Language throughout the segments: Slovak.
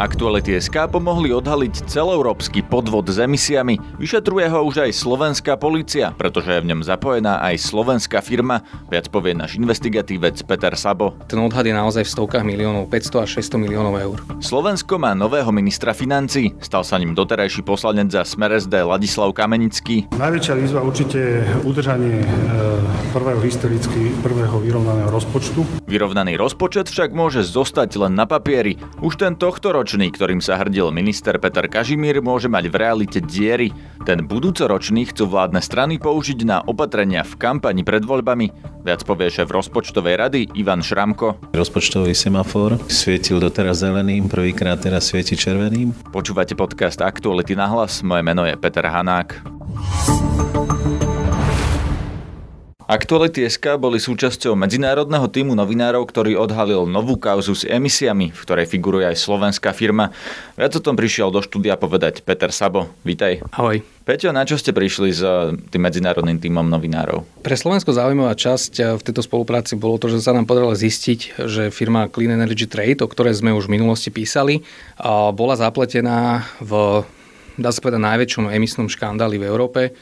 Aktuality SK pomohli odhaliť celoeurópsky podvod s emisiami. Vyšetruje ho už aj slovenská policia, pretože je v ňom zapojená aj slovenská firma. Viac povie náš investigatívec Peter Sabo. Ten odhad je naozaj v stovkách miliónov, 500 až 600 miliónov eur. Slovensko má nového ministra financí. Stal sa ním doterajší poslanec za Smer SD Ladislav Kamenický. Najväčšia výzva určite udržanie e, prvého historicky prvého vyrovnaného rozpočtu. Vyrovnaný rozpočet však môže zostať len na papieri. Už ten tohto roč ročný, ktorým sa hrdil minister Peter Kažimír, môže mať v realite diery. Ten budúcoročný chcú vládne strany použiť na opatrenia v kampani pred voľbami. Viac povie šéf rozpočtovej rady Ivan Šramko. Rozpočtový semafor svietil doteraz zeleným, prvýkrát teraz svieti červeným. Počúvate podcast Aktuality na hlas, moje meno je Peter Hanák. Aktuality SK boli súčasťou medzinárodného týmu novinárov, ktorý odhalil novú kauzu s emisiami, v ktorej figuruje aj slovenská firma. Viac o tom prišiel do štúdia povedať Peter Sabo. Vítaj. Ahoj. Peťo, na čo ste prišli s eh, tým medzinárodným týmom novinárov? Pre Slovensko zaujímavá časť eh, v tejto spolupráci bolo to, že sa nám podarilo zistiť, že firma Clean Energy Trade, o ktorej sme už v minulosti písali, bola zapletená v, dá sa povedať, najväčšom emisnom škandáli v Európe.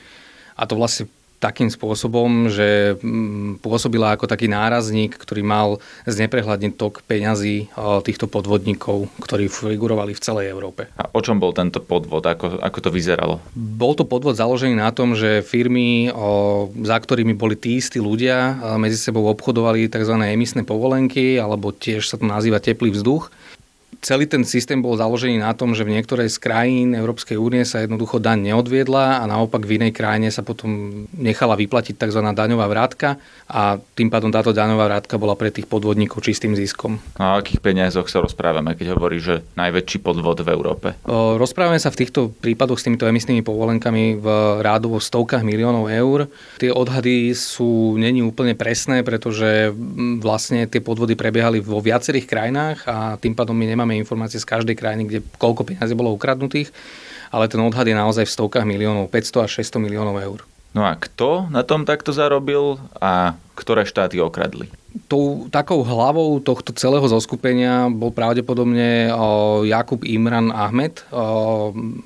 A to vlastne takým spôsobom, že mm, pôsobila ako taký nárazník, ktorý mal zneprehľadniť tok peňazí týchto podvodníkov, ktorí figurovali v celej Európe. A o čom bol tento podvod? Ako, ako to vyzeralo? Bol to podvod založený na tom, že firmy, za ktorými boli tí istí ľudia, medzi sebou obchodovali tzv. emisné povolenky, alebo tiež sa to nazýva teplý vzduch celý ten systém bol založený na tom, že v niektorej z krajín Európskej únie sa jednoducho daň neodviedla a naopak v inej krajine sa potom nechala vyplatiť tzv. daňová vrátka a tým pádom táto daňová vrátka bola pre tých podvodníkov čistým ziskom. A o akých peniazoch sa rozprávame, keď hovorí, že najväčší podvod v Európe? O, rozprávame sa v týchto prípadoch s týmito emisnými povolenkami v rádovo stovkách miliónov eur. Tie odhady sú není úplne presné, pretože vlastne tie podvody prebiehali vo viacerých krajinách a tým pádom my nemáme nemáme informácie z každej krajiny, kde koľko peniazí bolo ukradnutých, ale ten odhad je naozaj v stovkách miliónov, 500 až 600 miliónov eur. No a kto na tom takto zarobil a ktoré štáty okradli? Tou takou hlavou tohto celého zoskupenia bol pravdepodobne Jakub Imran Ahmed,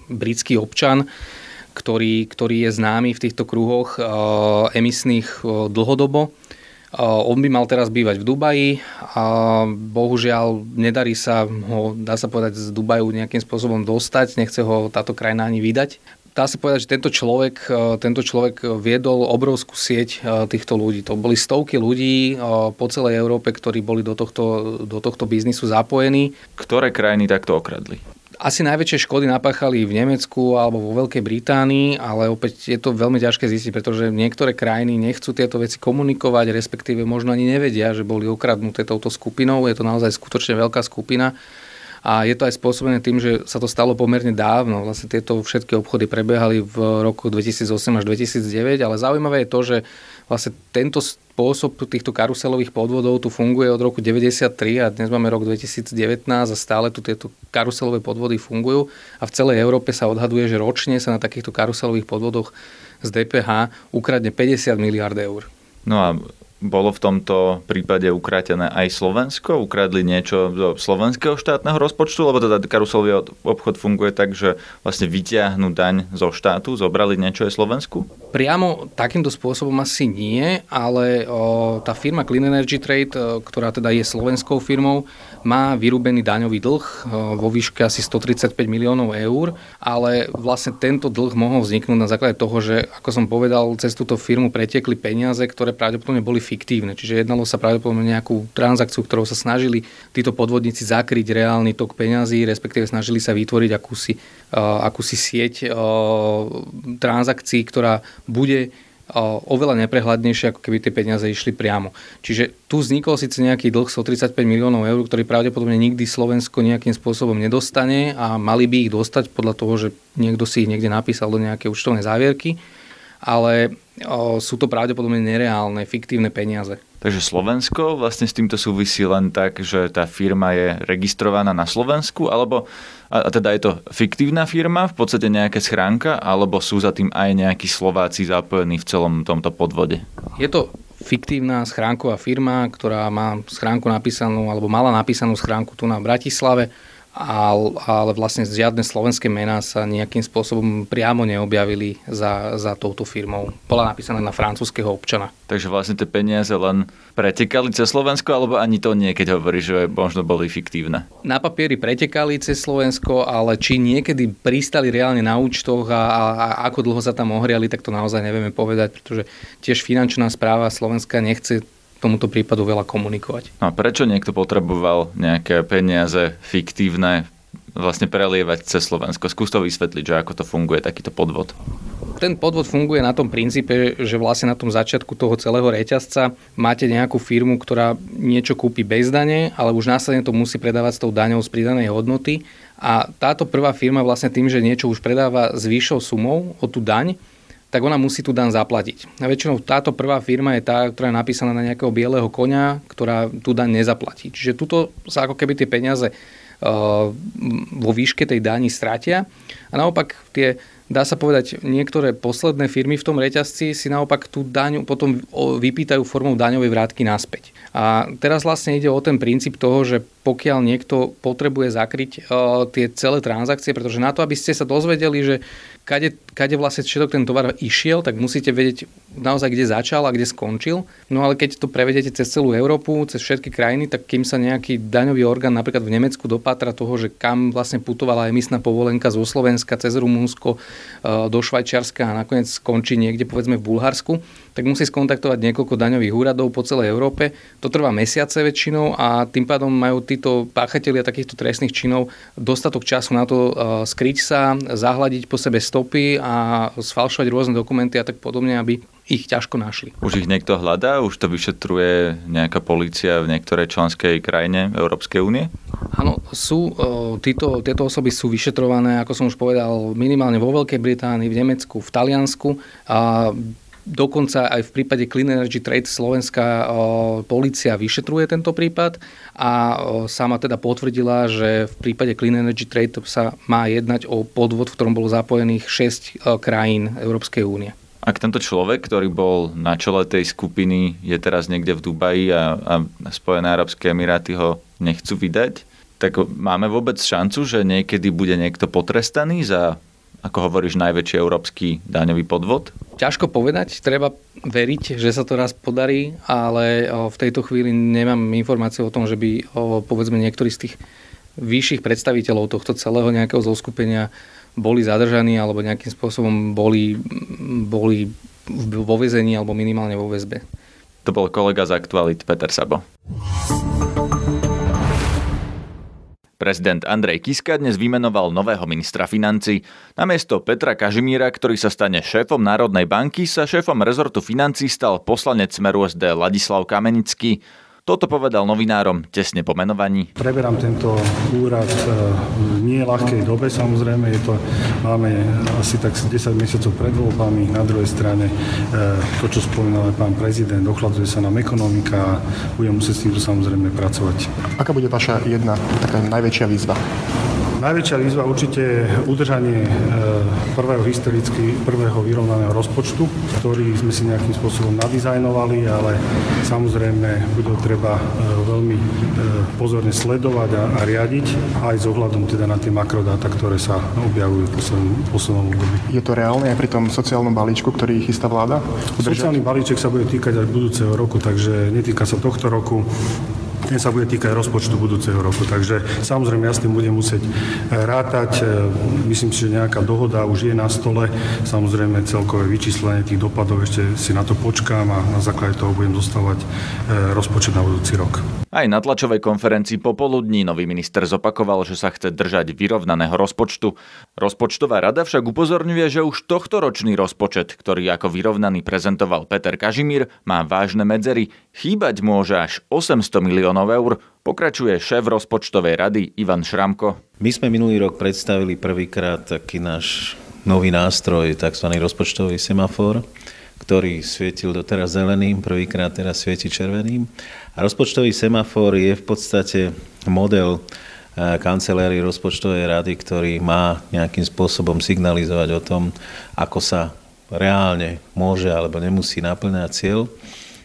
britský občan, ktorý, ktorý je známy v týchto kruhoch emisných dlhodobo on by mal teraz bývať v Dubaji a bohužiaľ nedarí sa ho, dá sa povedať, z Dubaju nejakým spôsobom dostať, nechce ho táto krajina ani vydať. Dá sa povedať, že tento človek, tento človek viedol obrovskú sieť týchto ľudí. To boli stovky ľudí po celej Európe, ktorí boli do tohto, do tohto biznisu zapojení. Ktoré krajiny takto okradli? Asi najväčšie škody napáchali v Nemecku alebo vo Veľkej Británii, ale opäť je to veľmi ťažké zistiť, pretože niektoré krajiny nechcú tieto veci komunikovať, respektíve možno ani nevedia, že boli okradnuté touto skupinou. Je to naozaj skutočne veľká skupina. A je to aj spôsobené tým, že sa to stalo pomerne dávno. Vlastne tieto všetky obchody prebiehali v roku 2008 až 2009, ale zaujímavé je to, že vlastne tento spôsob týchto karuselových podvodov tu funguje od roku 93 a dnes máme rok 2019 a stále tu tieto karuselové podvody fungujú a v celej Európe sa odhaduje, že ročne sa na takýchto karuselových podvodoch z DPH ukradne 50 miliard eur. No a bolo v tomto prípade ukrátené aj Slovensko? Ukradli niečo zo slovenského štátneho rozpočtu? Lebo teda karuselový obchod funguje tak, že vlastne vyťahnú daň zo štátu, zobrali niečo aj Slovensku? Priamo takýmto spôsobom asi nie, ale o, tá firma Clean Energy Trade, ktorá teda je slovenskou firmou, má vyrúbený daňový dlh vo výške asi 135 miliónov eur, ale vlastne tento dlh mohol vzniknúť na základe toho, že ako som povedal, cez túto firmu pretekli peniaze, ktoré pravdepodobne boli fiktívne. Čiže jednalo sa pravdepodobne nejakú transakciu, ktorou sa snažili títo podvodníci zakryť reálny tok peňazí, respektíve snažili sa vytvoriť akúsi, uh, akúsi sieť uh, transakcií, ktorá bude oveľa neprehľadnejšie, ako keby tie peniaze išli priamo. Čiže tu vznikol síce nejaký dlh 135 miliónov eur, ktorý pravdepodobne nikdy Slovensko nejakým spôsobom nedostane a mali by ich dostať podľa toho, že niekto si ich niekde napísal do nejaké účtovnej závierky ale o, sú to pravdepodobne nereálne, fiktívne peniaze. Takže Slovensko vlastne s týmto súvisí len tak, že tá firma je registrovaná na Slovensku, alebo a, teda je to fiktívna firma, v podstate nejaká schránka, alebo sú za tým aj nejakí Slováci zapojení v celom tomto podvode? Je to fiktívna schránková firma, ktorá má schránku napísanú, alebo mala napísanú schránku tu na Bratislave, ale vlastne žiadne slovenské mená sa nejakým spôsobom priamo neobjavili za, za touto firmou. Bola napísaná na francúzského občana. Takže vlastne tie peniaze len pretekali cez Slovensko, alebo ani to nie, keď hovorí, že možno boli fiktívne? Na papieri pretekali cez Slovensko, ale či niekedy pristali reálne na účtoch a, a, a ako dlho sa tam ohriali, tak to naozaj nevieme povedať, pretože tiež finančná správa Slovenska nechce tomuto prípadu veľa komunikovať. No a prečo niekto potreboval nejaké peniaze fiktívne vlastne prelievať cez Slovensko? Skús to vysvetliť, že ako to funguje, takýto podvod. Ten podvod funguje na tom princípe, že vlastne na tom začiatku toho celého reťazca máte nejakú firmu, ktorá niečo kúpi bez dane, ale už následne to musí predávať s tou daňou z pridanej hodnoty. A táto prvá firma vlastne tým, že niečo už predáva s vyššou sumou o tú daň, tak ona musí tú dan zaplatiť. A väčšinou táto prvá firma je tá, ktorá je napísaná na nejakého bieleho konia, ktorá tú daň nezaplatí. Čiže tuto sa ako keby tie peniaze uh, vo výške tej dáni stratia. A naopak tie dá sa povedať, niektoré posledné firmy v tom reťazci si naopak tú daň potom vypýtajú formou daňovej vrátky naspäť. A teraz vlastne ide o ten princíp toho, že pokiaľ niekto potrebuje zakryť uh, tie celé transakcie, pretože na to, aby ste sa dozvedeli, že kade, kade vlastne všetok ten tovar išiel, tak musíte vedieť naozaj, kde začal a kde skončil. No ale keď to prevedete cez celú Európu, cez všetky krajiny, tak kým sa nejaký daňový orgán napríklad v Nemecku dopátra toho, že kam vlastne putovala emisná povolenka zo Slovenska cez Rumúnsko do Švajčiarska a nakoniec skončí niekde povedzme v Bulharsku, tak musí skontaktovať niekoľko daňových úradov po celej Európe. To trvá mesiace väčšinou a tým pádom majú títo páchatelia takýchto trestných činov dostatok času na to e, skryť sa, zahľadiť po sebe stopy a sfalšovať rôzne dokumenty a tak podobne, aby ich ťažko našli. Už ich niekto hľadá? Už to vyšetruje nejaká polícia v niektorej členskej krajine Európskej únie? Áno, sú, e, títo, tieto osoby sú vyšetrované, ako som už povedal, minimálne vo Veľkej Británii, v Nemecku, v Taliansku. A Dokonca aj v prípade Clean Energy Trade Slovenská policia vyšetruje tento prípad a sama teda potvrdila, že v prípade Clean Energy Trade sa má jednať o podvod, v ktorom bolo zapojených 6 krajín Európskej únie. Ak tento človek, ktorý bol na čele tej skupiny, je teraz niekde v Dubaji a, a Spojené Arabské Emiráty ho nechcú vydať, tak máme vôbec šancu, že niekedy bude niekto potrestaný za ako hovoríš, najväčší európsky daňový podvod? Ťažko povedať, treba veriť, že sa to raz podarí, ale v tejto chvíli nemám informáciu o tom, že by povedzme niektorý z tých vyšších predstaviteľov tohto celého nejakého zoskupenia boli zadržaní alebo nejakým spôsobom boli, boli vo vezení alebo minimálne vo väzbe. To bol kolega z Aktualit Peter Sabo. Prezident Andrej Kiska dnes vymenoval nového ministra financí. Namiesto Petra Kažimíra, ktorý sa stane šéfom Národnej banky, sa šéfom rezortu financí stal poslanec Smeru SD Ladislav Kamenický. Toto povedal novinárom tesne po menovaní. Preberám tento úrad v nie ľahkej dobe, samozrejme, je to, máme asi tak 10 mesiacov pred voľbami, na druhej strane e, to, čo spomínal aj pán prezident, ochladzuje sa nám ekonomika a budem musieť s týmto samozrejme pracovať. Aká bude vaša jedna taká najväčšia výzva? Najväčšia výzva určite je udržanie e, prvého historicky prvého vyrovnaného rozpočtu, ktorý sme si nejakým spôsobom nadizajnovali, ale samozrejme bude treba e, veľmi e, pozorne sledovať a, a riadiť aj s ohľadom teda na tie makrodáta, ktoré sa objavujú v poslednom, poslednom období. Je to reálne aj pri tom sociálnom balíčku, ktorý chystá vláda? Udržať? Sociálny balíček sa bude týkať aj budúceho roku, takže netýka sa tohto roku ten sa bude týkať rozpočtu budúceho roku. Takže samozrejme ja s tým budem musieť eh, rátať. Eh, myslím si, že nejaká dohoda už je na stole. Samozrejme celkové vyčíslenie tých dopadov ešte si na to počkám a na základe toho budem dostávať eh, rozpočet na budúci rok. Aj na tlačovej konferencii popoludní nový minister zopakoval, že sa chce držať vyrovnaného rozpočtu. Rozpočtová rada však upozorňuje, že už tohto ročný rozpočet, ktorý ako vyrovnaný prezentoval Peter Kažimír, má vážne medzery. Chýbať môže až 800 miliónov eur, pokračuje šéf rozpočtovej rady Ivan Šramko. My sme minulý rok predstavili prvýkrát taký náš nový nástroj, tzv. rozpočtový semafor ktorý svietil doteraz zeleným, prvýkrát teraz svieti červeným. A rozpočtový semafor je v podstate model eh, kancelárii rozpočtovej rady, ktorý má nejakým spôsobom signalizovať o tom, ako sa reálne môže alebo nemusí naplňať cieľ.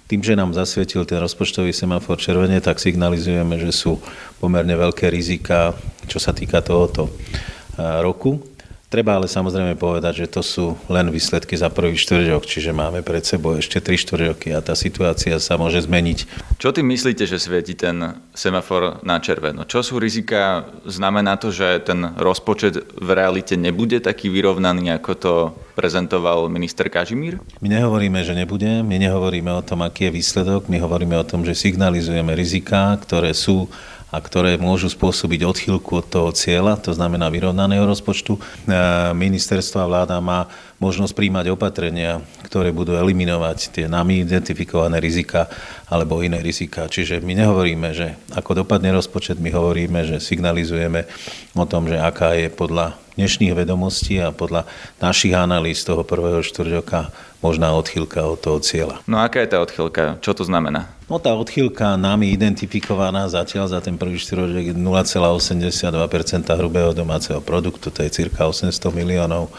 Tým, že nám zasvietil ten rozpočtový semafor červene, tak signalizujeme, že sú pomerne veľké rizika, čo sa týka tohoto roku. Treba ale samozrejme povedať, že to sú len výsledky za prvý štvrťrok, čiže máme pred sebou ešte tri štvrťroky a tá situácia sa môže zmeniť. Čo tým myslíte, že svieti ten semafor na červeno? Čo sú rizika? Znamená to, že ten rozpočet v realite nebude taký vyrovnaný, ako to prezentoval minister Kažimír? My nehovoríme, že nebude, my nehovoríme o tom, aký je výsledok, my hovoríme o tom, že signalizujeme rizika, ktoré sú a ktoré môžu spôsobiť odchýlku od toho cieľa, to znamená vyrovnaného rozpočtu. Ministerstvo a vláda má možnosť príjmať opatrenia, ktoré budú eliminovať tie nami identifikované rizika alebo iné rizika. Čiže my nehovoríme, že ako dopadne rozpočet, my hovoríme, že signalizujeme o tom, že aká je podľa dnešných vedomostí a podľa našich analýz toho prvého štvrťoka možná odchýlka od toho cieľa. No aká je tá odchýlka? Čo to znamená? No tá odchýlka nami identifikovaná zatiaľ za ten prvý štvrťrok je 0,82% hrubého domáceho produktu, to je cirka 800 miliónov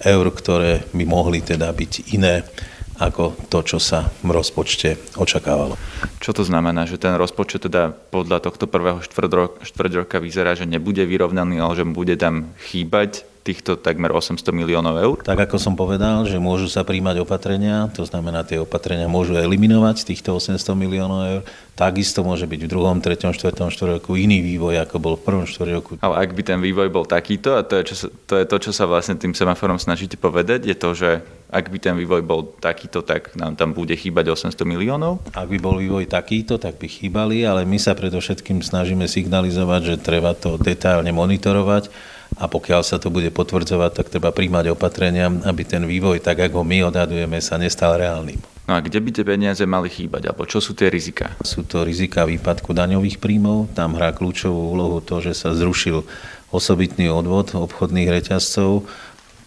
eur, ktoré by mohli teda byť iné ako to, čo sa v rozpočte očakávalo. Čo to znamená, že ten rozpočet teda podľa tohto prvého štvrť roka vyzerá, že nebude vyrovnaný, ale že bude tam chýbať týchto takmer 800 miliónov eur? Tak ako som povedal, že môžu sa príjmať opatrenia, to znamená, tie opatrenia môžu eliminovať týchto 800 miliónov eur, takisto môže byť v druhom, treťom, štvrtom štvrťroku iný vývoj, ako bol v prvom štvrťroku. Ale ak by ten vývoj bol takýto, a to je, čo sa, to je to, čo sa vlastne tým semaforom snažíte povedať, je to, že ak by ten vývoj bol takýto, tak nám tam bude chýbať 800 miliónov? Ak by bol vývoj takýto, tak by chýbali, ale my sa predovšetkým snažíme signalizovať, že treba to detailne monitorovať a pokiaľ sa to bude potvrdzovať, tak treba príjmať opatrenia, aby ten vývoj, tak ako ho my odhadujeme, sa nestal reálnym. No a kde by tie peniaze mali chýbať, alebo čo sú tie rizika? Sú to rizika výpadku daňových príjmov, tam hrá kľúčovú úlohu to, že sa zrušil osobitný odvod obchodných reťazcov,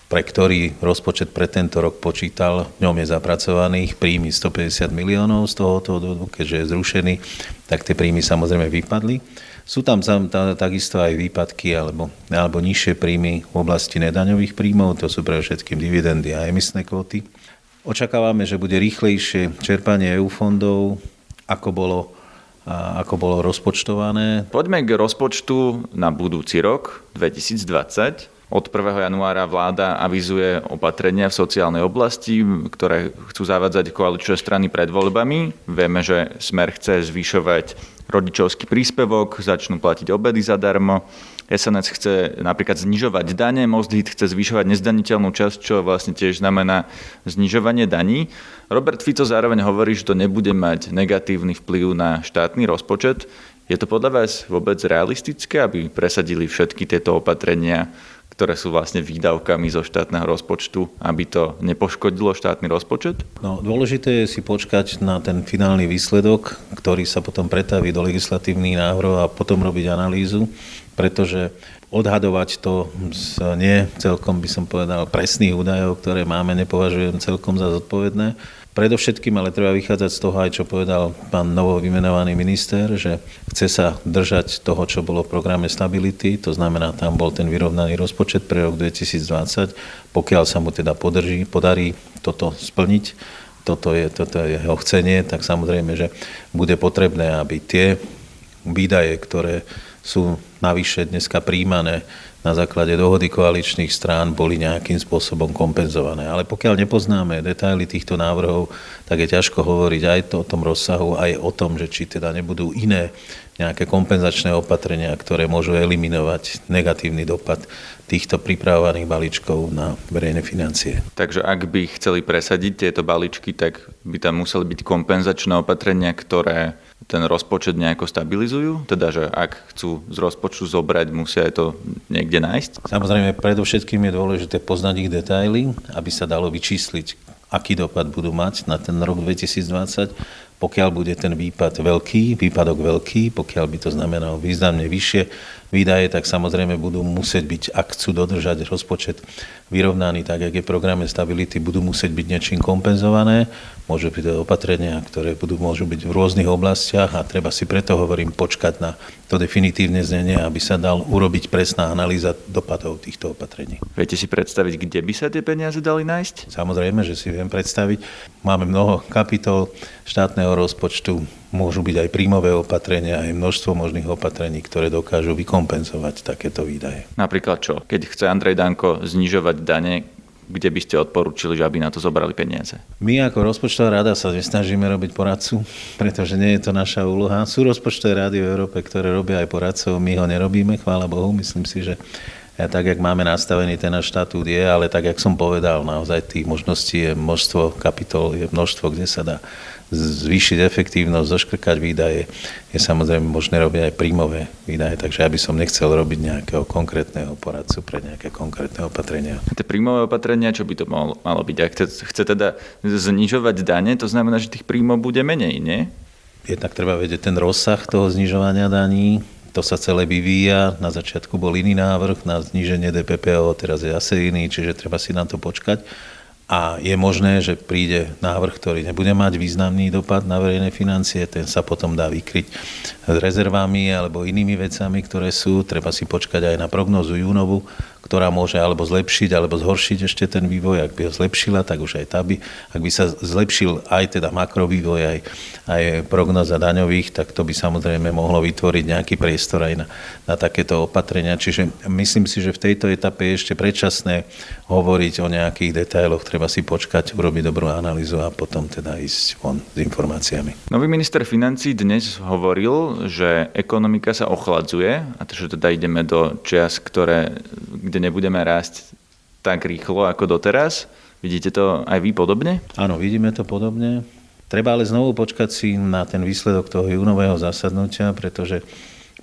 pre ktorý rozpočet pre tento rok počítal, v ňom je zapracovaných príjmy 150 miliónov z tohoto odvodu, keďže je zrušený, tak tie príjmy samozrejme vypadli. Sú tam takisto aj výpadky alebo, alebo nižšie príjmy v oblasti nedaňových príjmov, to sú pre všetkým dividendy a emisné kvóty. Očakávame, že bude rýchlejšie čerpanie EU fondov, ako bolo ako bolo rozpočtované. Poďme k rozpočtu na budúci rok 2020. Od 1. januára vláda avizuje opatrenia v sociálnej oblasti, ktoré chcú zavádzať koaličné strany pred voľbami. Vieme, že Smer chce zvyšovať rodičovský príspevok, začnú platiť obedy zadarmo. SNS chce napríklad znižovať dane, Most Hit chce zvyšovať nezdaniteľnú časť, čo vlastne tiež znamená znižovanie daní. Robert Fico zároveň hovorí, že to nebude mať negatívny vplyv na štátny rozpočet. Je to podľa vás vôbec realistické, aby presadili všetky tieto opatrenia ktoré sú vlastne výdavkami zo štátneho rozpočtu, aby to nepoškodilo štátny rozpočet? No, dôležité je si počkať na ten finálny výsledok, ktorý sa potom pretaví do legislatívnych návrhov a potom robiť analýzu, pretože odhadovať to z nie celkom, by som povedal, presných údajov, ktoré máme, nepovažujem celkom za zodpovedné. Predovšetkým ale treba vychádzať z toho aj, čo povedal pán novo vymenovaný minister, že chce sa držať toho, čo bolo v programe stability, to znamená, tam bol ten vyrovnaný rozpočet pre rok 2020. Pokiaľ sa mu teda podrží, podarí toto splniť, toto je, toto je jeho chcenie, tak samozrejme, že bude potrebné, aby tie výdaje, ktoré sú navyše dneska príjmané na základe dohody koaličných strán boli nejakým spôsobom kompenzované. Ale pokiaľ nepoznáme detaily týchto návrhov, tak je ťažko hovoriť aj to, o tom rozsahu, aj o tom, že či teda nebudú iné nejaké kompenzačné opatrenia, ktoré môžu eliminovať negatívny dopad týchto pripravovaných balíčkov na verejné financie. Takže ak by chceli presadiť tieto balíčky, tak by tam museli byť kompenzačné opatrenia, ktoré ten rozpočet nejako stabilizujú? Teda, že ak chcú z rozpočtu zobrať, musia to niekde nájsť? Samozrejme, predovšetkým je dôležité poznať ich detaily, aby sa dalo vyčísliť, aký dopad budú mať na ten rok 2020. Pokiaľ bude ten výpad veľký, výpadok veľký, pokiaľ by to znamenalo významne vyššie výdaje, tak samozrejme budú musieť byť, ak chcú dodržať rozpočet vyrovnaný, tak jak je v programe stability, budú musieť byť niečím kompenzované. Môžu byť to opatrenia, ktoré budú, môžu byť v rôznych oblastiach a treba si preto, hovorím, počkať na to definitívne znenie, aby sa dal urobiť presná analýza dopadov týchto opatrení. Viete si predstaviť, kde by sa tie peniaze dali nájsť? Samozrejme, že si viem predstaviť. Máme mnoho kapitol štátneho rozpočtu, môžu byť aj príjmové opatrenia, aj množstvo možných opatrení, ktoré dokážu vykompenzovať takéto výdaje. Napríklad čo? Keď chce Andrej Danko znižovať dane, kde by ste odporúčili, že aby na to zobrali peniaze? My ako rozpočtová rada sa nesnažíme robiť poradcu, pretože nie je to naša úloha. Sú rozpočtové rady v Európe, ktoré robia aj poradcov, my ho nerobíme, chvála Bohu. Myslím si, že tak, jak máme nastavený ten náš štatút je, ale tak, jak som povedal, naozaj tých možností je množstvo kapitol, je množstvo, kde sa dá zvýšiť efektívnosť, zoškrkať výdaje. Je samozrejme možné robiť aj príjmové výdaje, takže ja by som nechcel robiť nejakého konkrétneho poradcu pre nejaké konkrétne opatrenia. Tie príjmové opatrenia, čo by to malo, malo byť? Ak chce teda znižovať dane, to znamená, že tých príjmov bude menej, nie? Jednak treba vedieť ten rozsah toho znižovania daní, to sa celé vyvíja. Na začiatku bol iný návrh na zníženie DPPO, teraz je asi iný, čiže treba si na to počkať a je možné, že príde návrh, ktorý nebude mať významný dopad na verejné financie, ten sa potom dá vykryť rezervami alebo inými vecami, ktoré sú. Treba si počkať aj na prognozu júnovu, ktorá môže alebo zlepšiť, alebo zhoršiť ešte ten vývoj. Ak by ho zlepšila, tak už aj tá by, ak by sa zlepšil aj teda makrovývoj, aj, aj prognoza daňových, tak to by samozrejme mohlo vytvoriť nejaký priestor aj na, na takéto opatrenia. Čiže myslím si, že v tejto etape je ešte predčasné hovoriť o nejakých detailoch. Treba si počkať, urobiť dobrú analýzu a potom teda ísť von s informáciami. Nový minister financí dnes hovoril, že ekonomika sa ochladzuje a to, že teda ideme do čias, ktoré, kde nebudeme rásť tak rýchlo ako doteraz. Vidíte to aj vy podobne? Áno, vidíme to podobne. Treba ale znovu počkať si na ten výsledok toho júnového zasadnutia, pretože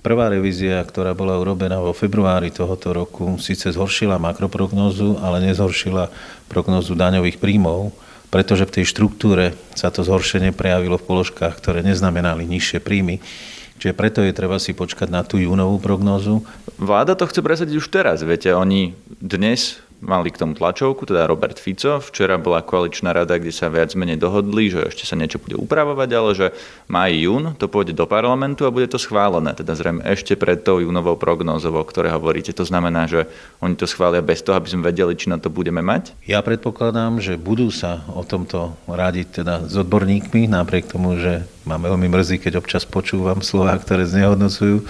prvá revízia, ktorá bola urobená vo februári tohoto roku, síce zhoršila makroprognózu, ale nezhoršila prognózu daňových príjmov, pretože v tej štruktúre sa to zhoršenie prejavilo v položkách, ktoré neznamenali nižšie príjmy. Čiže preto je treba si počkať na tú júnovú prognózu. Vláda to chce presadiť už teraz. Viete, oni dnes mali k tomu tlačovku, teda Robert Fico. Včera bola koaličná rada, kde sa viac menej dohodli, že ešte sa niečo bude upravovať, ale že maj, jún to pôjde do parlamentu a bude to schválené. Teda zrejme ešte pred tou júnovou prognózou, o ktorej hovoríte. To znamená, že oni to schvália bez toho, aby sme vedeli, či na to budeme mať? Ja predpokladám, že budú sa o tomto rádiť teda s odborníkmi, napriek tomu, že ma veľmi mrzí, keď občas počúvam slova, ktoré znehodnocujú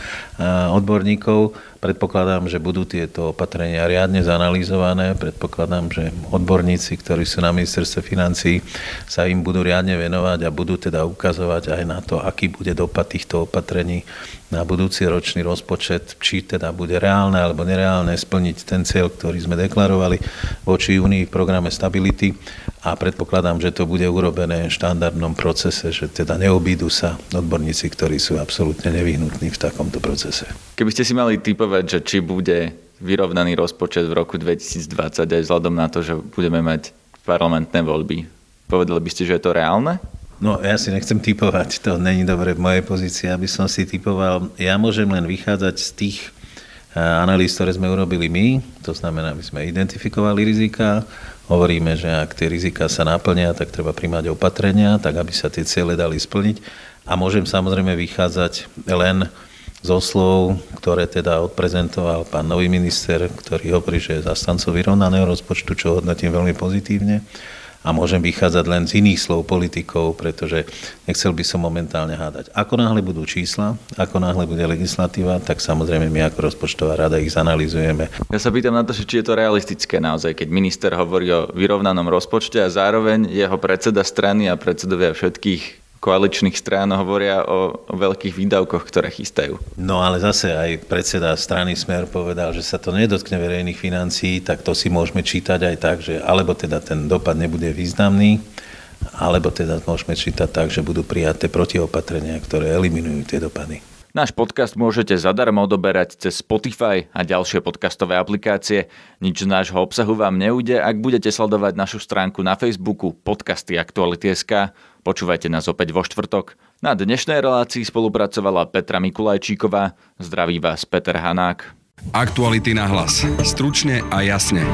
odborníkov. Predpokladám, že budú tieto opatrenia riadne zanalýzované. Predpokladám, že odborníci, ktorí sú na ministerstve financí, sa im budú riadne venovať a budú teda ukazovať aj na to, aký bude dopad týchto opatrení na budúci ročný rozpočet, či teda bude reálne alebo nereálne splniť ten cieľ, ktorý sme deklarovali voči Unii v programe Stability a predpokladám, že to bude urobené v štandardnom procese, že teda neobídu sa odborníci, ktorí sú absolútne nevyhnutní v takomto procese. Keby ste si mali typovať, že či bude vyrovnaný rozpočet v roku 2020 aj vzhľadom na to, že budeme mať parlamentné voľby, povedali by ste, že je to reálne? No, ja si nechcem typovať, to není dobre v mojej pozícii, aby som si typoval. Ja môžem len vychádzať z tých eh, analýz, ktoré sme urobili my, to znamená, aby sme identifikovali rizika, hovoríme, že ak tie rizika sa naplnia, tak treba primať opatrenia, tak aby sa tie ciele dali splniť. A môžem samozrejme vychádzať len zo slov, ktoré teda odprezentoval pán nový minister, ktorý hovorí, že je zastancov vyrovnaného rozpočtu, čo hodnotím veľmi pozitívne. A môžem vychádzať len z iných slov politikov, pretože nechcel by som momentálne hádať. Ako náhle budú čísla, ako náhle bude legislatíva, tak samozrejme my ako rozpočtová rada ich zanalizujeme. Ja sa pýtam na to, či je to realistické naozaj, keď minister hovorí o vyrovnanom rozpočte a zároveň jeho predseda strany a predsedovia všetkých koaličných strán hovoria o, o veľkých výdavkoch, ktoré chystajú. No ale zase aj predseda strany Smer povedal, že sa to nedotkne verejných financií, tak to si môžeme čítať aj tak, že alebo teda ten dopad nebude významný, alebo teda môžeme čítať tak, že budú prijaté protiopatrenia, ktoré eliminujú tie dopady. Náš podcast môžete zadarmo odoberať cez Spotify a ďalšie podcastové aplikácie. Nič z nášho obsahu vám neujde, ak budete sledovať našu stránku na Facebooku podcasty Aktuality.sk. Počúvajte nás opäť vo štvrtok. Na dnešnej relácii spolupracovala Petra Mikulajčíková. Zdraví vás Peter Hanák. Aktuality na hlas. Stručne a jasne.